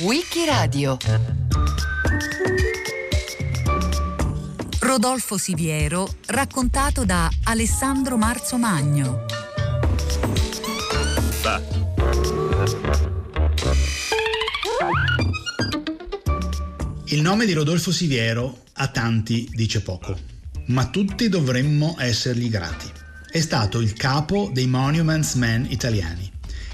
Wikiradio Rodolfo Siviero, raccontato da Alessandro Marzo Magno. Il nome di Rodolfo Siviero a tanti dice poco, ma tutti dovremmo essergli grati. È stato il capo dei Monuments Men italiani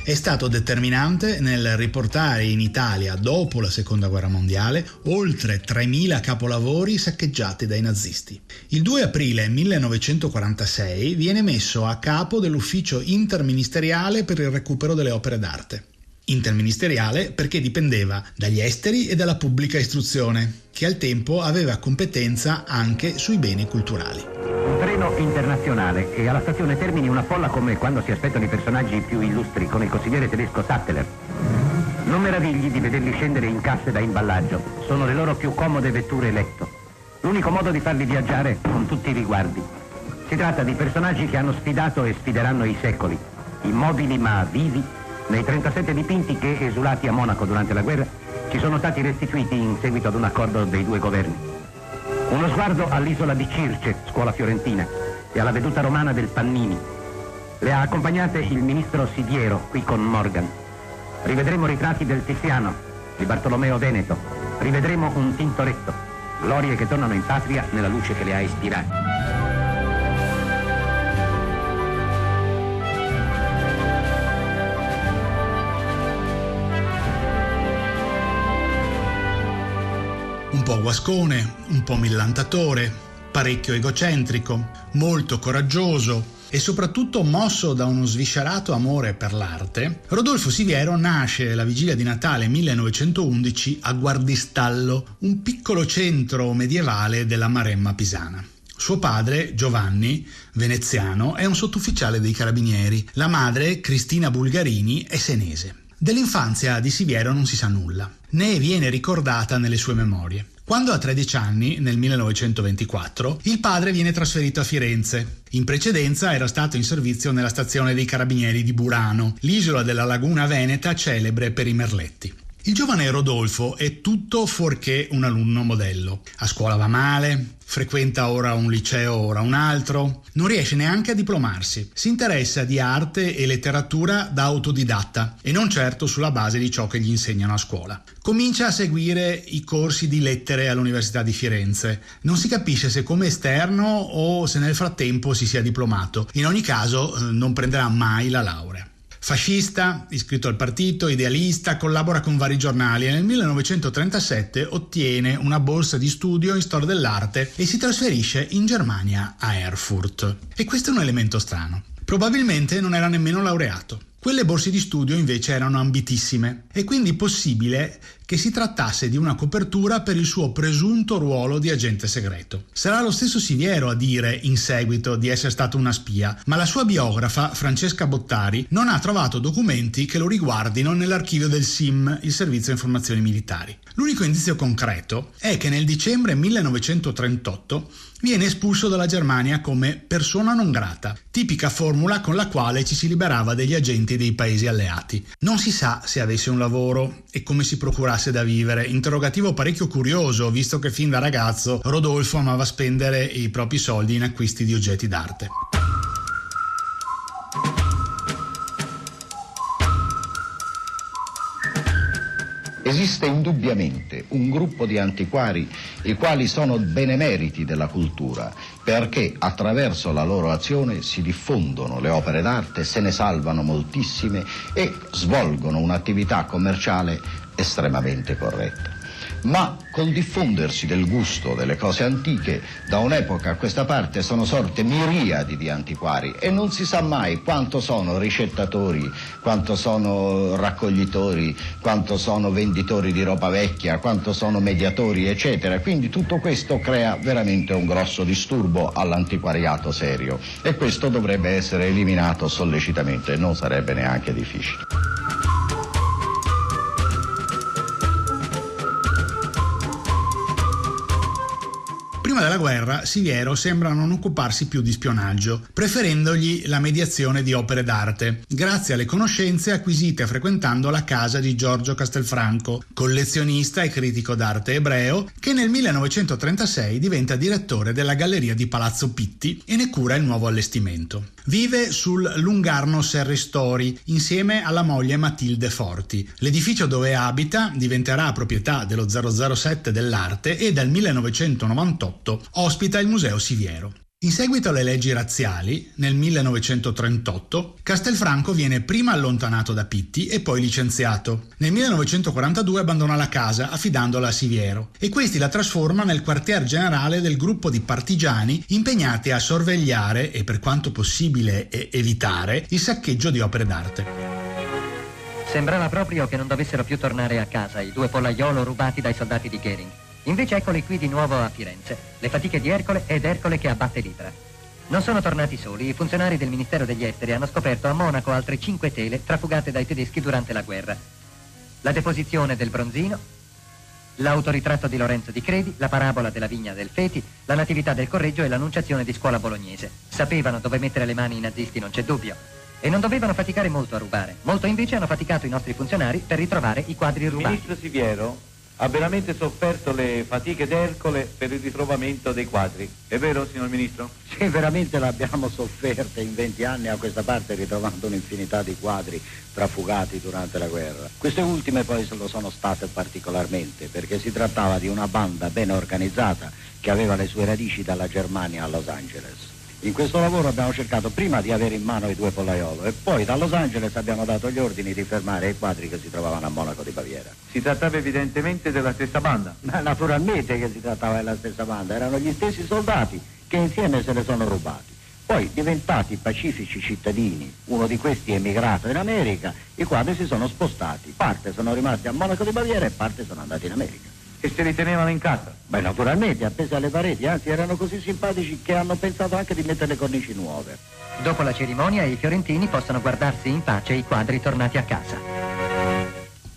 è stato determinante nel riportare in Italia, dopo la Seconda Guerra Mondiale, oltre 3.000 capolavori saccheggiati dai nazisti. Il 2 aprile 1946 viene messo a capo dell'ufficio interministeriale per il recupero delle opere d'arte. Interministeriale perché dipendeva dagli esteri e dalla pubblica istruzione, che al tempo aveva competenza anche sui beni culturali. Treno internazionale e alla stazione Termini una folla come quando si aspettano i personaggi più illustri con il consigliere tedesco Sattler. Non meravigli di vederli scendere in casse da imballaggio. Sono le loro più comode vetture letto. L'unico modo di farli viaggiare con tutti i riguardi. Si tratta di personaggi che hanno sfidato e sfideranno i secoli, immobili ma vivi, nei 37 dipinti che, esulati a Monaco durante la guerra, ci sono stati restituiti in seguito ad un accordo dei due governi. Uno sguardo all'isola di Circe, scuola fiorentina, e alla veduta romana del Pannini. Le ha accompagnate il ministro Sidiero, qui con Morgan. Rivedremo ritratti del Tiziano, di Bartolomeo Veneto. Rivedremo un Tintoretto. Glorie che tornano in patria nella luce che le ha ispirate. Po' guascone, un po' millantatore, parecchio egocentrico, molto coraggioso e soprattutto mosso da uno sviscerato amore per l'arte, Rodolfo Siviero nasce la vigilia di Natale 1911 a Guardistallo, un piccolo centro medievale della Maremma pisana. Suo padre, Giovanni, veneziano, è un sottufficiale dei carabinieri. La madre, Cristina Bulgarini, è senese. Dell'infanzia di Siviero non si sa nulla, né viene ricordata nelle sue memorie. Quando ha 13 anni, nel 1924, il padre viene trasferito a Firenze. In precedenza era stato in servizio nella stazione dei carabinieri di Burano, l'isola della laguna veneta celebre per i merletti. Il giovane Rodolfo è tutto fuorché un alunno modello. A scuola va male, frequenta ora un liceo, ora un altro, non riesce neanche a diplomarsi. Si interessa di arte e letteratura da autodidatta e non certo sulla base di ciò che gli insegnano a scuola. Comincia a seguire i corsi di lettere all'Università di Firenze. Non si capisce se come esterno o se nel frattempo si sia diplomato. In ogni caso eh, non prenderà mai la laurea. Fascista, iscritto al partito, idealista, collabora con vari giornali e nel 1937 ottiene una borsa di studio in storia dell'arte e si trasferisce in Germania a Erfurt. E questo è un elemento strano. Probabilmente non era nemmeno laureato. Quelle borse di studio invece erano ambitissime e quindi possibile che si trattasse di una copertura per il suo presunto ruolo di agente segreto. Sarà lo stesso Siviero a dire in seguito di essere stato una spia, ma la sua biografa, Francesca Bottari, non ha trovato documenti che lo riguardino nell'archivio del SIM, il Servizio Informazioni Militari. L'unico indizio concreto è che nel dicembre 1938 viene espulso dalla Germania come persona non grata, tipica formula con la quale ci si liberava degli agenti dei paesi alleati. Non si sa se avesse un lavoro e come si procurasse da vivere, interrogativo parecchio curioso, visto che fin da ragazzo Rodolfo amava spendere i propri soldi in acquisti di oggetti d'arte. Esiste indubbiamente un gruppo di antiquari i quali sono benemeriti della cultura perché attraverso la loro azione si diffondono le opere d'arte, se ne salvano moltissime e svolgono un'attività commerciale estremamente corretta ma col diffondersi del gusto delle cose antiche, da un'epoca a questa parte sono sorte miriadi di antiquari e non si sa mai quanto sono ricettatori, quanto sono raccoglitori, quanto sono venditori di roba vecchia, quanto sono mediatori, eccetera. Quindi tutto questo crea veramente un grosso disturbo all'antiquariato serio e questo dovrebbe essere eliminato sollecitamente, non sarebbe neanche difficile. Prima della guerra Siviero sembra non occuparsi più di spionaggio, preferendogli la mediazione di opere d'arte, grazie alle conoscenze acquisite frequentando la casa di Giorgio Castelfranco, collezionista e critico d'arte ebreo, che nel 1936 diventa direttore della galleria di Palazzo Pitti e ne cura il nuovo allestimento. Vive sul Lungarno Serristori insieme alla moglie Matilde Forti. L'edificio dove abita diventerà proprietà dello 007 dell'arte e dal 1998 ospita il Museo Siviero. In seguito alle leggi razziali, nel 1938, Castelfranco viene prima allontanato da Pitti e poi licenziato. Nel 1942 abbandona la casa affidandola a Siviero e questi la trasforma nel quartier generale del gruppo di partigiani impegnati a sorvegliare e per quanto possibile evitare il saccheggio di opere d'arte. Sembrava proprio che non dovessero più tornare a casa i due pollaiolo rubati dai soldati di Goering. Invece eccoli qui di nuovo a Firenze, le fatiche di Ercole ed Ercole che abbatte l'Idra. Non sono tornati soli, i funzionari del Ministero degli Esteri hanno scoperto a Monaco altre cinque tele trafugate dai tedeschi durante la guerra. La deposizione del bronzino, l'autoritratto di Lorenzo di Credi, la parabola della vigna del Feti, la natività del Correggio e l'annunciazione di scuola bolognese. Sapevano dove mettere le mani i nazisti, non c'è dubbio. E non dovevano faticare molto a rubare. Molto invece hanno faticato i nostri funzionari per ritrovare i quadri rubati. Ministro Siviero, ha veramente sofferto le fatiche d'Ercole per il ritrovamento dei quadri. È vero, signor Ministro? Sì, veramente l'abbiamo sofferta in 20 anni a questa parte ritrovando un'infinità di quadri trafugati durante la guerra. Queste ultime poi lo sono state particolarmente perché si trattava di una banda ben organizzata che aveva le sue radici dalla Germania a Los Angeles. In questo lavoro abbiamo cercato prima di avere in mano i due pollaiolo e poi da Los Angeles abbiamo dato gli ordini di fermare i quadri che si trovavano a Monaco di Baviera. Si trattava evidentemente della stessa banda? Ma naturalmente che si trattava della stessa banda, erano gli stessi soldati che insieme se ne sono rubati. Poi, diventati pacifici cittadini, uno di questi è emigrato in America, i quadri si sono spostati. Parte sono rimasti a Monaco di Baviera e parte sono andati in America e se li tenevano in casa? Beh, naturalmente, appesi alle pareti, anzi erano così simpatici che hanno pensato anche di mettere le cornici nuove. Dopo la cerimonia i fiorentini possono guardarsi in pace i quadri tornati a casa.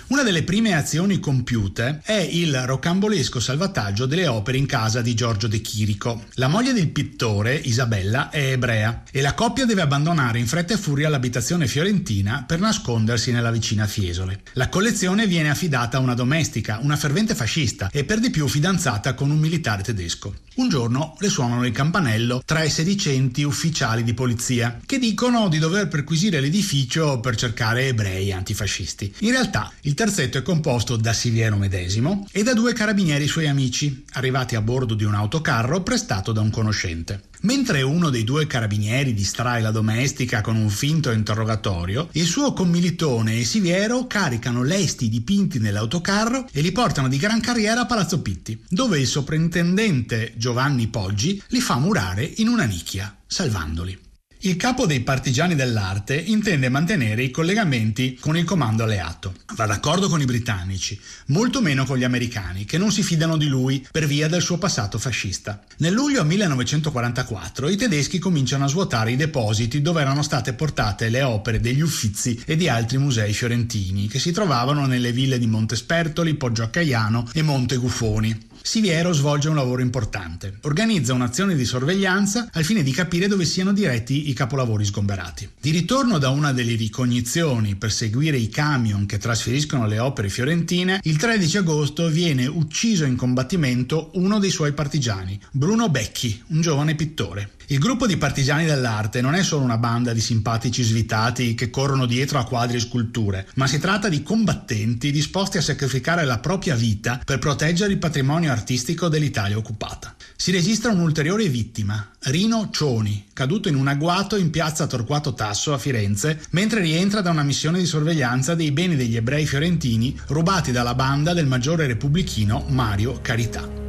Una delle prime azioni compiute è il rocambolesco salvataggio delle opere in casa di Giorgio De Chirico. La moglie del pittore, Isabella, è ebrea e la coppia deve abbandonare in fretta e furia l'abitazione fiorentina per nascondersi nella vicina Fiesole. La collezione viene affidata a una domestica, una fervente fascista e per di più fidanzata con un militare tedesco. Un giorno le suonano il campanello tre sedicenti ufficiali di polizia che dicono di dover perquisire l'edificio per cercare ebrei antifascisti. In realtà il terzetto è composto da Siviero medesimo e da due carabinieri suoi amici, arrivati a bordo di un autocarro prestato da un conoscente. Mentre uno dei due carabinieri distrae la domestica con un finto interrogatorio, il suo commilitone e Siviero caricano lesti dipinti nell'autocarro e li portano di gran carriera a Palazzo Pitti, dove il soprintendente Giovanni Poggi li fa murare in una nicchia, salvandoli. Il capo dei partigiani dell'arte intende mantenere i collegamenti con il comando alleato. Va d'accordo con i britannici, molto meno con gli americani, che non si fidano di lui per via del suo passato fascista. Nel luglio 1944 i tedeschi cominciano a svuotare i depositi dove erano state portate le opere degli Uffizi e di altri musei fiorentini, che si trovavano nelle ville di Montespertoli, Poggio a Caiano e Monte Gufoni. Siviero svolge un lavoro importante. Organizza un'azione di sorveglianza al fine di capire dove siano diretti i capolavori sgomberati. Di ritorno da una delle ricognizioni per seguire i camion che trasferiscono le opere fiorentine, il 13 agosto viene ucciso in combattimento uno dei suoi partigiani, Bruno Becchi, un giovane pittore. Il gruppo di partigiani dell'arte non è solo una banda di simpatici svitati che corrono dietro a quadri e sculture, ma si tratta di combattenti disposti a sacrificare la propria vita per proteggere il patrimonio artistico dell'Italia occupata. Si registra un'ulteriore vittima, Rino Cioni, caduto in un agguato in piazza Torquato Tasso a Firenze, mentre rientra da una missione di sorveglianza dei beni degli ebrei fiorentini rubati dalla banda del maggiore repubblichino Mario Carità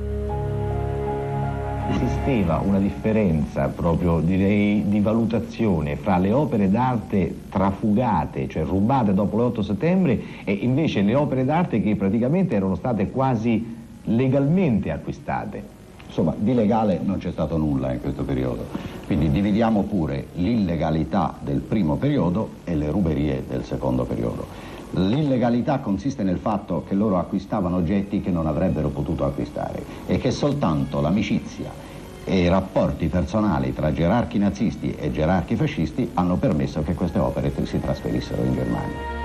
esisteva una differenza proprio direi di valutazione fra le opere d'arte trafugate, cioè rubate dopo l'8 settembre e invece le opere d'arte che praticamente erano state quasi legalmente acquistate. Insomma, di legale non c'è stato nulla in questo periodo, quindi dividiamo pure l'illegalità del primo periodo e le ruberie del secondo periodo. L'illegalità consiste nel fatto che loro acquistavano oggetti che non avrebbero potuto acquistare e che soltanto l'amicizia e i rapporti personali tra gerarchi nazisti e gerarchi fascisti hanno permesso che queste opere si trasferissero in Germania.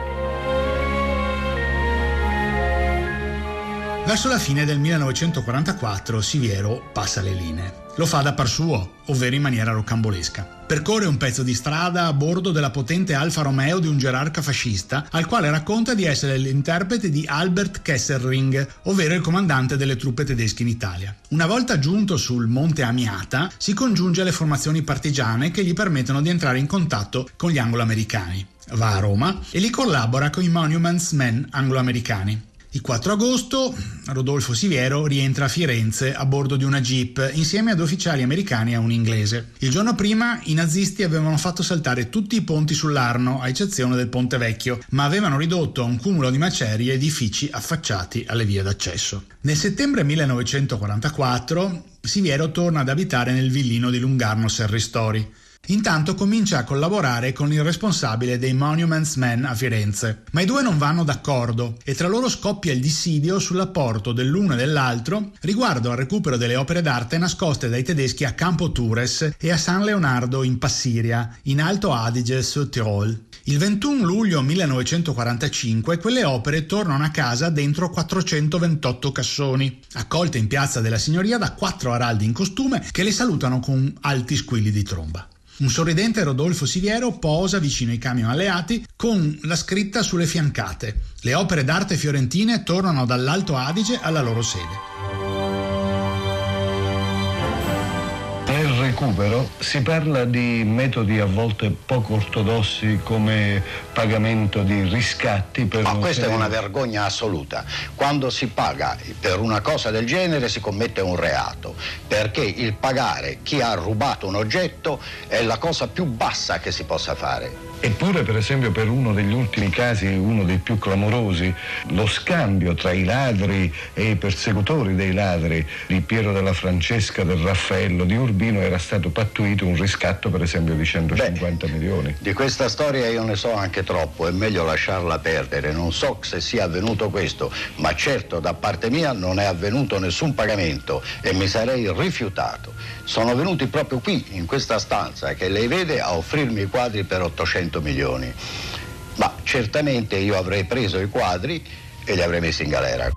Verso la fine del 1944 Siviero passa le linee. Lo fa da par suo, ovvero in maniera rocambolesca. Percorre un pezzo di strada a bordo della potente Alfa Romeo di un gerarca fascista, al quale racconta di essere l'interprete di Albert Kesselring, ovvero il comandante delle truppe tedesche in Italia. Una volta giunto sul Monte Amiata, si congiunge alle formazioni partigiane che gli permettono di entrare in contatto con gli anglo-americani. Va a Roma e li collabora con i Monuments Men anglo-americani. Il 4 agosto Rodolfo Siviero rientra a Firenze a bordo di una jeep insieme ad ufficiali americani e a un inglese. Il giorno prima i nazisti avevano fatto saltare tutti i ponti sull'Arno, a eccezione del Ponte Vecchio, ma avevano ridotto a un cumulo di macerie edifici affacciati alle vie d'accesso. Nel settembre 1944 Siviero torna ad abitare nel villino di Lungarno Serristori. Intanto comincia a collaborare con il responsabile dei Monuments Men a Firenze, ma i due non vanno d'accordo e tra loro scoppia il dissidio sull'apporto dell'uno e dell'altro riguardo al recupero delle opere d'arte nascoste dai tedeschi a Campo Tures e a San Leonardo in Passiria, in Alto Adige sul Tirol. Il 21 luglio 1945 quelle opere tornano a casa dentro 428 cassoni, accolte in piazza della Signoria da quattro araldi in costume che le salutano con alti squilli di tromba. Un sorridente Rodolfo Siviero posa vicino ai camion alleati con la scritta sulle fiancate. Le opere d'arte fiorentine tornano dall'Alto Adige alla loro sede. Recupero si parla di metodi a volte poco ortodossi come pagamento di riscatti per... Ma questa serie... è una vergogna assoluta. Quando si paga per una cosa del genere si commette un reato, perché il pagare chi ha rubato un oggetto è la cosa più bassa che si possa fare. Eppure, per esempio, per uno degli ultimi casi, uno dei più clamorosi, lo scambio tra i ladri e i persecutori dei ladri di Piero della Francesca, del Raffaello, di Urbino era stato pattuito un riscatto, per esempio, di 150 Beh, milioni. Di questa storia io ne so anche troppo, è meglio lasciarla perdere. Non so se sia avvenuto questo, ma certo da parte mia non è avvenuto nessun pagamento e mi sarei rifiutato. Sono venuti proprio qui, in questa stanza che lei vede, a offrirmi i quadri per 800 milioni. Ma certamente io avrei preso i quadri e li avrei messi in galera.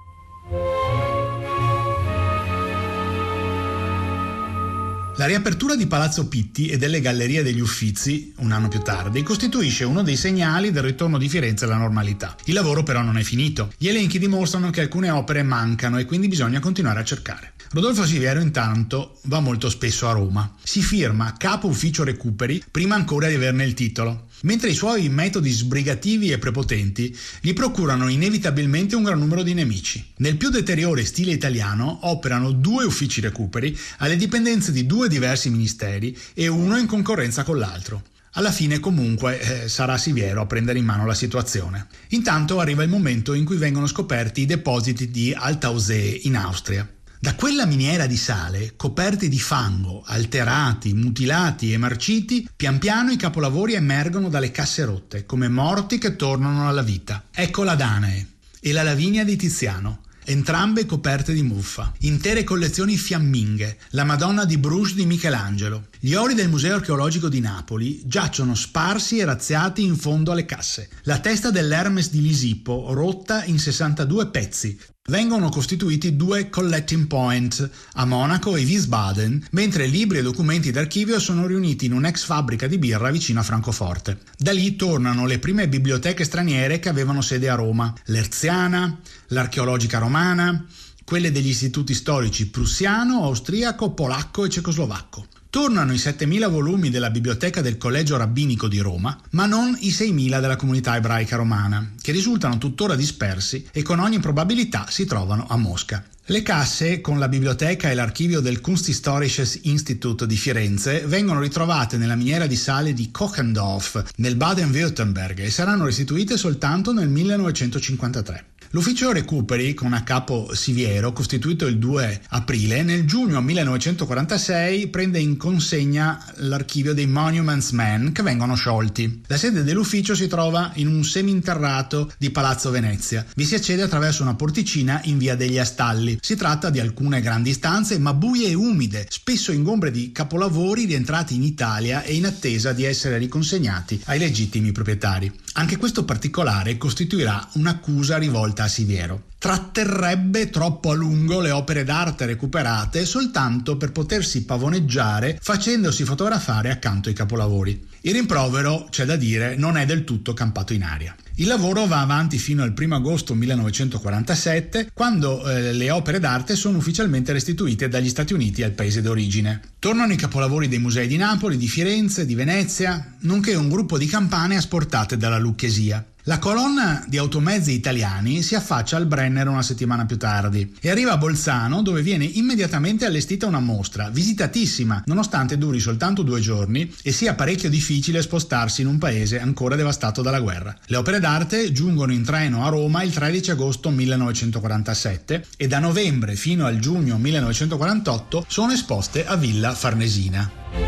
La riapertura di Palazzo Pitti e delle Gallerie degli Uffizi, un anno più tardi, costituisce uno dei segnali del ritorno di Firenze alla normalità. Il lavoro però non è finito. Gli elenchi dimostrano che alcune opere mancano e quindi bisogna continuare a cercare. Rodolfo Siviero intanto va molto spesso a Roma. Si firma capo ufficio recuperi prima ancora di averne il titolo, mentre i suoi metodi sbrigativi e prepotenti gli procurano inevitabilmente un gran numero di nemici. Nel più deteriore stile italiano operano due uffici recuperi alle dipendenze di due diversi ministeri e uno in concorrenza con l'altro. Alla fine comunque eh, sarà Siviero a prendere in mano la situazione. Intanto arriva il momento in cui vengono scoperti i depositi di Altausee in Austria. Da quella miniera di sale, coperti di fango, alterati, mutilati e marciti, pian piano i capolavori emergono dalle casse rotte, come morti che tornano alla vita. Ecco la Danae e la Lavinia di Tiziano, entrambe coperte di muffa. Intere collezioni fiamminghe, la Madonna di Bruges di Michelangelo. Gli ori del Museo archeologico di Napoli giacciono sparsi e razziati in fondo alle casse. La testa dell'Hermes di Lisipo, rotta in 62 pezzi, Vengono costituiti due collecting point a Monaco e Wiesbaden, mentre libri e documenti d'archivio sono riuniti in un'ex fabbrica di birra vicino a Francoforte. Da lì tornano le prime biblioteche straniere che avevano sede a Roma, l'Erziana, l'Archeologica Romana, quelle degli istituti storici prussiano, austriaco, polacco e cecoslovacco. Tornano i 7.000 volumi della biblioteca del Collegio Rabbinico di Roma, ma non i 6.000 della comunità ebraica romana, che risultano tuttora dispersi e con ogni probabilità si trovano a Mosca. Le casse, con la biblioteca e l'archivio del Kunsthistorisches Institut di Firenze, vengono ritrovate nella miniera di sale di Kochendorf, nel Baden-Württemberg, e saranno restituite soltanto nel 1953. L'ufficio recuperi, con a capo Siviero, costituito il 2 aprile, nel giugno 1946 prende in consegna l'archivio dei Monuments Men che vengono sciolti. La sede dell'ufficio si trova in un seminterrato di Palazzo Venezia. Vi si accede attraverso una porticina in via degli Astalli. Si tratta di alcune grandi stanze, ma buie e umide, spesso ingombre di capolavori rientrati in Italia e in attesa di essere riconsegnati ai legittimi proprietari. Anche questo particolare costituirà un'accusa rivolta a Siviero. Tratterrebbe troppo a lungo le opere d'arte recuperate soltanto per potersi pavoneggiare facendosi fotografare accanto ai capolavori. Il rimprovero, c'è da dire, non è del tutto campato in aria. Il lavoro va avanti fino al 1 agosto 1947, quando eh, le opere d'arte sono ufficialmente restituite dagli Stati Uniti al paese d'origine. Tornano i capolavori dei musei di Napoli, di Firenze, di Venezia, nonché un gruppo di campane asportate dalla Lucchesia. La colonna di automezzi italiani si affaccia al Brenner una settimana più tardi e arriva a Bolzano dove viene immediatamente allestita una mostra, visitatissima, nonostante duri soltanto due giorni e sia parecchio difficile spostarsi in un paese ancora devastato dalla guerra. Le opere d'arte giungono in treno a Roma il 13 agosto 1947 e da novembre fino al giugno 1948 sono esposte a Villa Farnesina.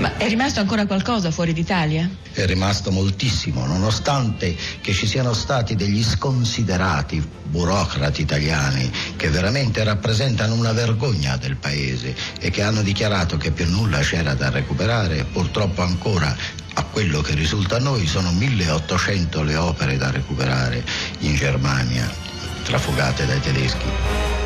Ma è rimasto ancora qualcosa fuori d'Italia? È rimasto moltissimo, nonostante che ci siano stati degli sconsiderati burocrati italiani che veramente rappresentano una vergogna del paese e che hanno dichiarato che più nulla c'era da recuperare, purtroppo ancora a quello che risulta a noi sono 1800 le opere da recuperare in Germania, trafugate dai tedeschi.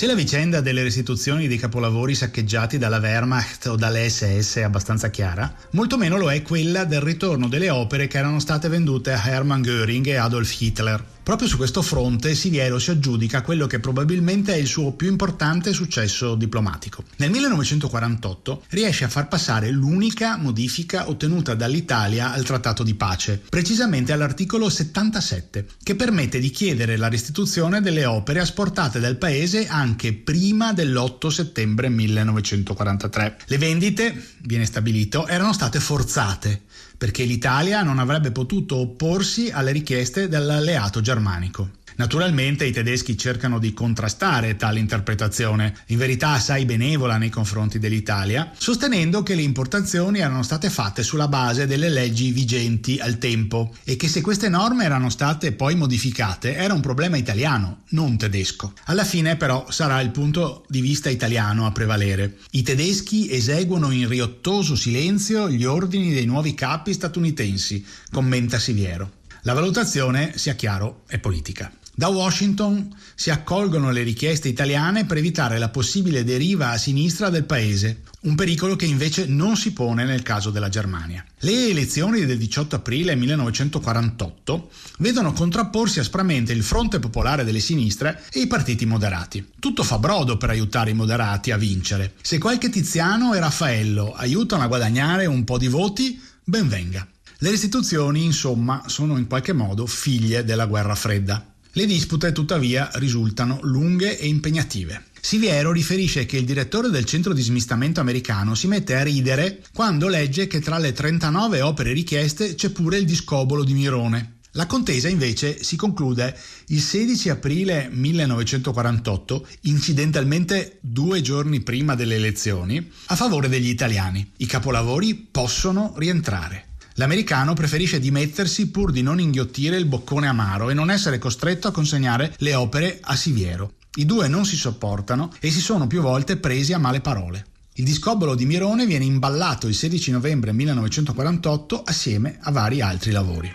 Se la vicenda delle restituzioni dei capolavori saccheggiati dalla Wehrmacht o dalle SS è abbastanza chiara, molto meno lo è quella del ritorno delle opere che erano state vendute a Hermann Göring e Adolf Hitler. Proprio su questo fronte Siviero si aggiudica quello che probabilmente è il suo più importante successo diplomatico. Nel 1948 riesce a far passare l'unica modifica ottenuta dall'Italia al trattato di pace, precisamente all'articolo 77, che permette di chiedere la restituzione delle opere asportate dal paese anche prima dell'8 settembre 1943. Le vendite, viene stabilito, erano state forzate perché l'Italia non avrebbe potuto opporsi alle richieste dell'alleato germanico. Naturalmente i tedeschi cercano di contrastare tale interpretazione, in verità assai benevola nei confronti dell'Italia, sostenendo che le importazioni erano state fatte sulla base delle leggi vigenti al tempo e che se queste norme erano state poi modificate era un problema italiano, non tedesco. Alla fine però sarà il punto di vista italiano a prevalere. I tedeschi eseguono in riottoso silenzio gli ordini dei nuovi capi statunitensi, commenta Siviero. La valutazione, sia chiaro, è politica. Da Washington si accolgono le richieste italiane per evitare la possibile deriva a sinistra del paese, un pericolo che invece non si pone nel caso della Germania. Le elezioni del 18 aprile 1948 vedono contrapporsi aspramente il Fronte Popolare delle Sinistre e i partiti moderati. Tutto fa brodo per aiutare i moderati a vincere. Se qualche Tiziano e Raffaello aiutano a guadagnare un po' di voti, ben venga. Le restituzioni, insomma, sono in qualche modo figlie della guerra fredda. Le dispute tuttavia risultano lunghe e impegnative. Siviero riferisce che il direttore del centro di smistamento americano si mette a ridere quando legge che tra le 39 opere richieste c'è pure il discobolo di Mirone. La contesa invece si conclude il 16 aprile 1948, incidentalmente due giorni prima delle elezioni, a favore degli italiani. I capolavori possono rientrare. L'americano preferisce dimettersi pur di non inghiottire il boccone amaro e non essere costretto a consegnare le opere a Siviero. I due non si sopportano e si sono più volte presi a male parole. Il discobolo di Mirone viene imballato il 16 novembre 1948 assieme a vari altri lavori.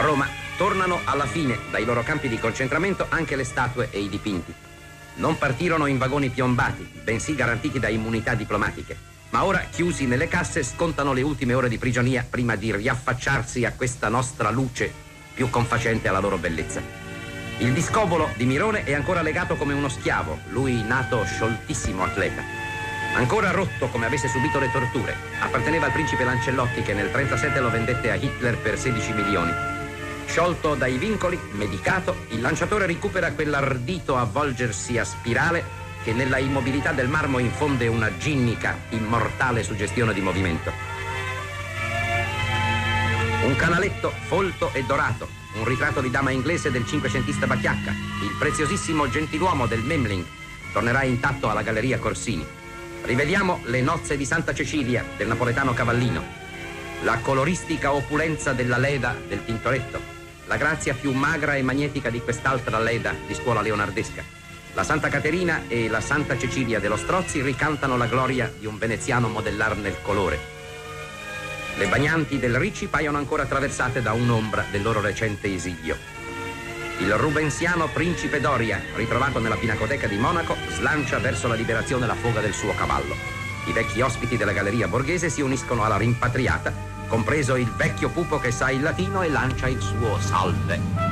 Roma, tornano alla fine dai loro campi di concentramento anche le statue e i dipinti. Non partirono in vagoni piombati, bensì garantiti da immunità diplomatiche ma ora chiusi nelle casse scontano le ultime ore di prigionia prima di riaffacciarsi a questa nostra luce più confacente alla loro bellezza. Il discobolo di Mirone è ancora legato come uno schiavo, lui nato scioltissimo atleta. Ancora rotto come avesse subito le torture, apparteneva al principe Lancellotti che nel 1937 lo vendette a Hitler per 16 milioni. Sciolto dai vincoli, medicato, il lanciatore recupera quell'ardito avvolgersi a spirale che nella immobilità del marmo infonde una ginnica, immortale suggestione di movimento. Un canaletto folto e dorato, un ritratto di dama inglese del cinquecentista Bacchiacca, il preziosissimo gentiluomo del Memling, tornerà intatto alla Galleria Corsini. Rivediamo le nozze di Santa Cecilia del napoletano Cavallino, la coloristica opulenza della Leda del Tintoretto, la grazia più magra e magnetica di quest'altra Leda di scuola leonardesca. La Santa Caterina e la Santa Cecilia dello Strozzi ricantano la gloria di un veneziano modellar nel colore. Le bagnanti del Ricci paiono ancora attraversate da un'ombra del loro recente esilio. Il rubensiano principe Doria, ritrovato nella pinacoteca di Monaco, slancia verso la liberazione la foga del suo cavallo. I vecchi ospiti della galleria borghese si uniscono alla rimpatriata, compreso il vecchio pupo che sa il latino e lancia il suo salve.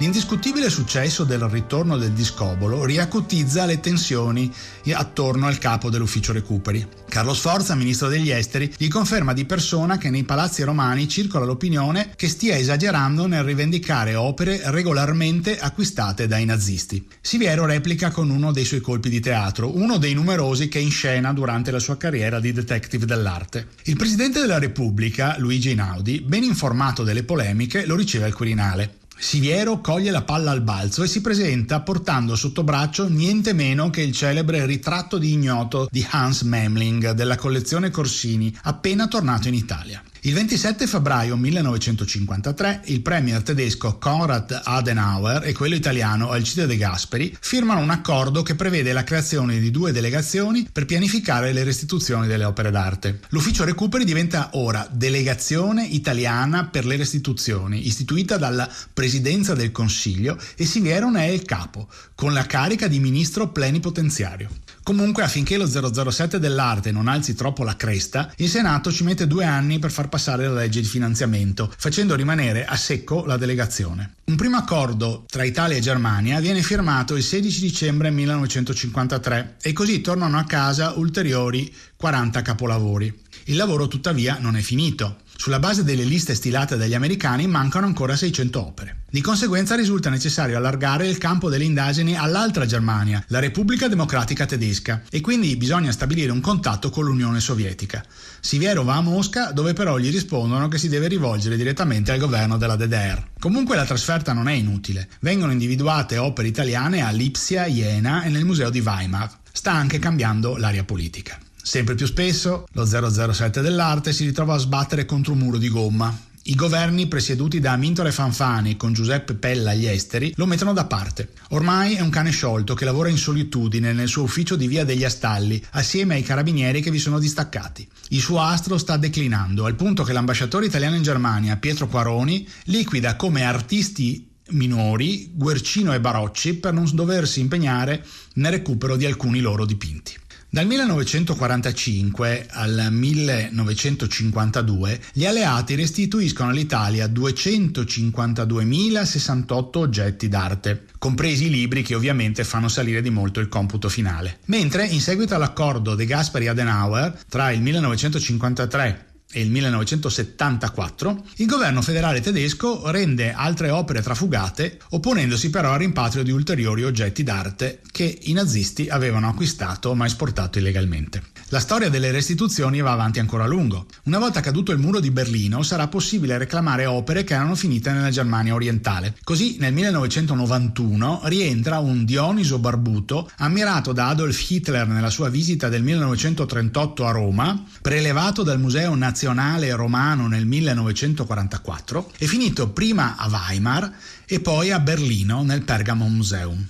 L'indiscutibile successo del ritorno del discobolo riacutizza le tensioni attorno al capo dell'ufficio recuperi. Carlo Sforza, ministro degli esteri, gli conferma di persona che nei palazzi romani circola l'opinione che stia esagerando nel rivendicare opere regolarmente acquistate dai nazisti. Siviero replica con uno dei suoi colpi di teatro, uno dei numerosi che inscena durante la sua carriera di detective dell'arte. Il presidente della Repubblica, Luigi Einaudi, ben informato delle polemiche, lo riceve al Quirinale. Siviero coglie la palla al balzo e si presenta portando sotto braccio niente meno che il celebre ritratto di ignoto di Hans Memling della collezione Corsini, appena tornato in Italia. Il 27 febbraio 1953 il premier tedesco Konrad Adenauer e quello italiano Alcide De Gasperi firmano un accordo che prevede la creazione di due delegazioni per pianificare le restituzioni delle opere d'arte. L'ufficio recuperi diventa ora Delegazione Italiana per le Restituzioni, istituita dalla Presidenza del Consiglio e Siviero ne è il capo, con la carica di ministro plenipotenziario. Comunque, affinché lo 007 dell'arte non alzi troppo la cresta, il Senato ci mette due anni per far passare la legge di finanziamento, facendo rimanere a secco la delegazione. Un primo accordo tra Italia e Germania viene firmato il 16 dicembre 1953 e così tornano a casa ulteriori 40 capolavori. Il lavoro tuttavia non è finito. Sulla base delle liste stilate dagli americani mancano ancora 600 opere. Di conseguenza risulta necessario allargare il campo delle indagini all'altra Germania, la Repubblica Democratica Tedesca, e quindi bisogna stabilire un contatto con l'Unione Sovietica. Siviero va a Mosca, dove però gli rispondono che si deve rivolgere direttamente al governo della DDR. Comunque la trasferta non è inutile. Vengono individuate opere italiane a Lipsia, Jena e nel museo di Weimar. Sta anche cambiando l'aria politica. Sempre più spesso lo 007 dell'arte si ritrova a sbattere contro un muro di gomma. I governi presieduti da Mintore Fanfani con Giuseppe Pella agli esteri lo mettono da parte. Ormai è un cane sciolto che lavora in solitudine nel suo ufficio di Via degli Astalli, assieme ai carabinieri che vi sono distaccati. Il suo astro sta declinando, al punto che l'ambasciatore italiano in Germania, Pietro Quaroni, liquida come artisti minori Guercino e Barocci per non doversi impegnare nel recupero di alcuni loro dipinti. Dal 1945 al 1952 gli alleati restituiscono all'Italia 252.068 oggetti d'arte, compresi i libri che ovviamente fanno salire di molto il computo finale. Mentre in seguito all'accordo De Gasperi-Adenauer tra il 1953 e il 1974, il governo federale tedesco rende altre opere trafugate, opponendosi però al rimpatrio di ulteriori oggetti d'arte che i nazisti avevano acquistato ma esportato illegalmente. La storia delle restituzioni va avanti ancora a lungo. Una volta caduto il muro di Berlino sarà possibile reclamare opere che erano finite nella Germania orientale. Così nel 1991 rientra un Dioniso Barbuto ammirato da Adolf Hitler nella sua visita del 1938 a Roma, prelevato dal Museo Nazionale Romano nel 1944 e finito prima a Weimar e poi a Berlino nel Pergamon Museum.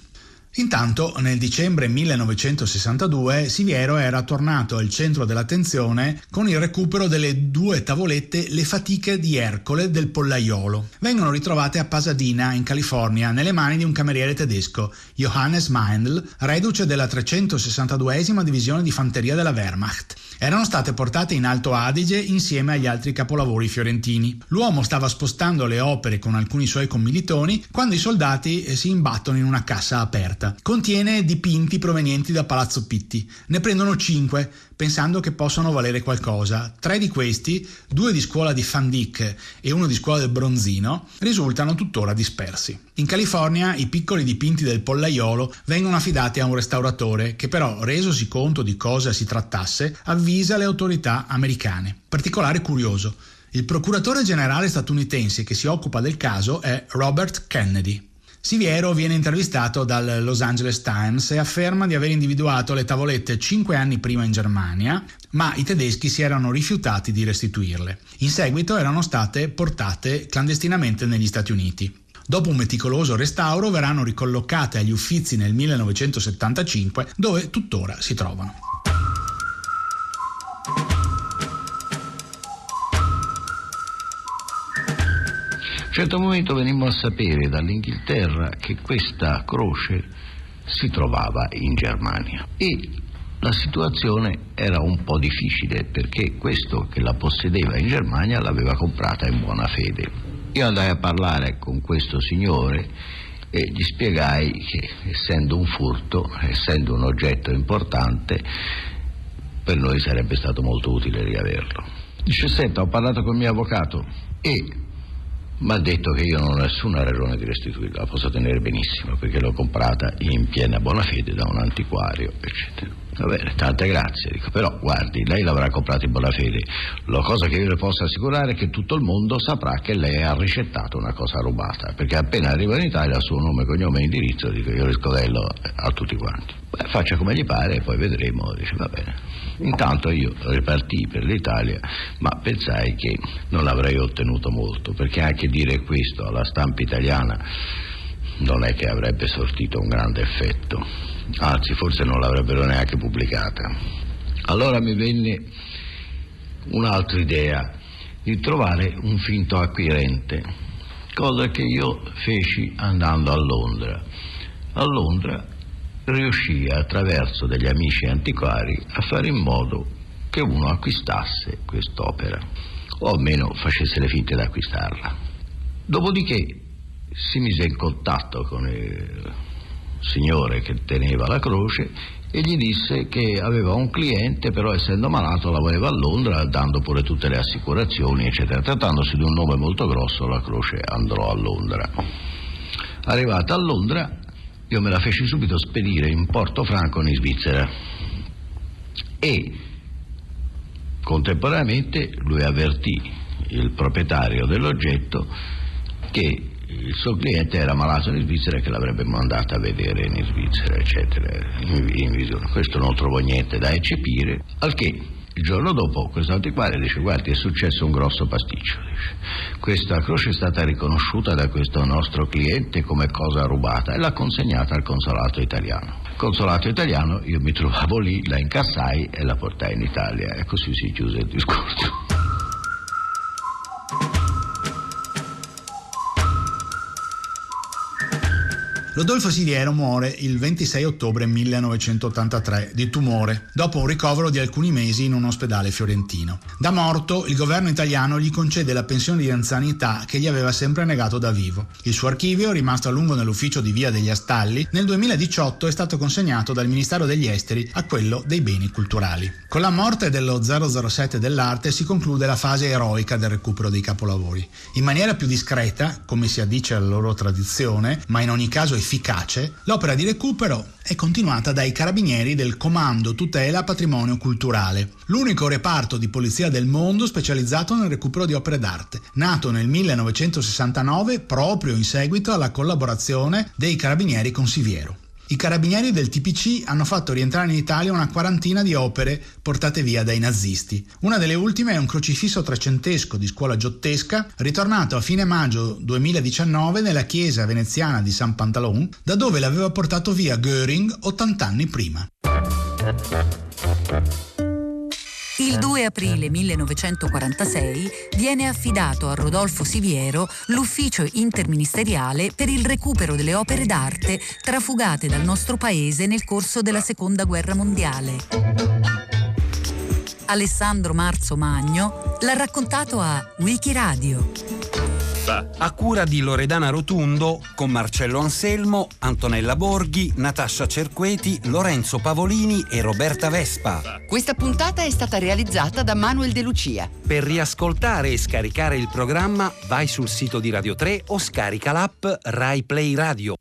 Intanto, nel dicembre 1962, Siviero era tornato al centro dell'attenzione con il recupero delle due tavolette Le fatiche di Ercole del Pollaiolo. Vengono ritrovate a Pasadena, in California, nelle mani di un cameriere tedesco, Johannes Meindl, reduce della 362esima divisione di fanteria della Wehrmacht. Erano state portate in Alto Adige insieme agli altri capolavori fiorentini. L'uomo stava spostando le opere con alcuni suoi commilitoni quando i soldati si imbattono in una cassa aperta scoperta. Contiene dipinti provenienti da Palazzo Pitti. Ne prendono cinque, pensando che possano valere qualcosa. Tre di questi, due di scuola di Van Dyck e uno di scuola del Bronzino, risultano tuttora dispersi. In California i piccoli dipinti del pollaiolo vengono affidati a un restauratore che però, resosi conto di cosa si trattasse, avvisa le autorità americane. Particolare curioso. Il procuratore generale statunitense che si occupa del caso è Robert Kennedy. Siviero viene intervistato dal Los Angeles Times e afferma di aver individuato le tavolette cinque anni prima in Germania, ma i tedeschi si erano rifiutati di restituirle. In seguito erano state portate clandestinamente negli Stati Uniti. Dopo un meticoloso restauro verranno ricollocate agli Uffizi nel 1975, dove tuttora si trovano. A un certo momento venimmo a sapere dall'Inghilterra che questa croce si trovava in Germania e la situazione era un po' difficile perché questo che la possedeva in Germania l'aveva comprata in buona fede. Io andai a parlare con questo signore e gli spiegai che essendo un furto, essendo un oggetto importante, per noi sarebbe stato molto utile riaverlo. Dice, senta, ho parlato con il mio avvocato e mi ha detto che io non ho nessuna ragione di restituirla, la posso tenere benissimo perché l'ho comprata in piena buona fede da un antiquario, eccetera. Va bene, tante grazie, dico, però guardi, lei l'avrà comprata in buona fede. La cosa che io le posso assicurare è che tutto il mondo saprà che lei ha ricettato una cosa rubata, perché appena arriva in Italia il suo nome, cognome e indirizzo, dico io riscodello a tutti quanti. Beh, faccia come gli pare e poi vedremo, dice va bene. Intanto io ripartii per l'Italia, ma pensai che non avrei ottenuto molto, perché anche dire questo alla stampa italiana non è che avrebbe sortito un grande effetto, anzi forse non l'avrebbero neanche pubblicata. Allora mi venne un'altra idea di trovare un finto acquirente, cosa che io feci andando a Londra. A Londra riuscì attraverso degli amici antiquari a fare in modo che uno acquistasse quest'opera, o almeno facesse le finte di acquistarla. Dopodiché si mise in contatto con il signore che teneva la croce e gli disse che aveva un cliente, però essendo malato la voleva a Londra, dando pure tutte le assicurazioni, eccetera. Trattandosi di un nome molto grosso, la croce andrò a Londra. Arrivata a Londra, io me la feci subito spedire in Portofranco in Svizzera e contemporaneamente lui avvertì il proprietario dell'oggetto che il suo cliente era malato in Svizzera e che l'avrebbe mandato a vedere in Svizzera, eccetera, in, in visione. Questo non trovò niente da eccepire, al che il giorno dopo questo antiquario dice guardi è successo un grosso pasticcio. Dice. Questa croce è stata riconosciuta da questo nostro cliente come cosa rubata e l'ha consegnata al consolato italiano. Consolato italiano io mi trovavo lì, la incassai e la portai in Italia e così si chiuse il discorso. Rodolfo Siliero muore il 26 ottobre 1983 di tumore, dopo un ricovero di alcuni mesi in un ospedale fiorentino. Da morto, il governo italiano gli concede la pensione di anzianità che gli aveva sempre negato da vivo. Il suo archivio, rimasto a lungo nell'ufficio di Via degli Astalli, nel 2018 è stato consegnato dal Ministero degli Esteri a quello dei beni culturali. Con la morte dello 007 dell'arte si conclude la fase eroica del recupero dei capolavori. In maniera più discreta, come si addice alla loro tradizione, ma in ogni caso efficace, l'opera di recupero è continuata dai carabinieri del Comando Tutela Patrimonio Culturale, l'unico reparto di polizia del mondo specializzato nel recupero di opere d'arte, nato nel 1969 proprio in seguito alla collaborazione dei carabinieri con Siviero. I carabinieri del TPC hanno fatto rientrare in Italia una quarantina di opere portate via dai nazisti. Una delle ultime è un crocifisso trecentesco di scuola giottesca, ritornato a fine maggio 2019 nella chiesa veneziana di San Pantalon, da dove l'aveva portato via Göring 80 anni prima. Il 2 aprile 1946 viene affidato a Rodolfo Siviero l'ufficio interministeriale per il recupero delle opere d'arte trafugate dal nostro paese nel corso della Seconda Guerra Mondiale. Alessandro Marzo Magno l'ha raccontato a Wikiradio. Baffa. A cura di Loredana Rotundo, con Marcello Anselmo, Antonella Borghi, Natascia Cerqueti, Lorenzo Pavolini e Roberta Vespa. Questa puntata è stata realizzata da Manuel De Lucia. Per riascoltare e scaricare il programma, vai sul sito di Radio 3 o scarica l'app Rai Play Radio.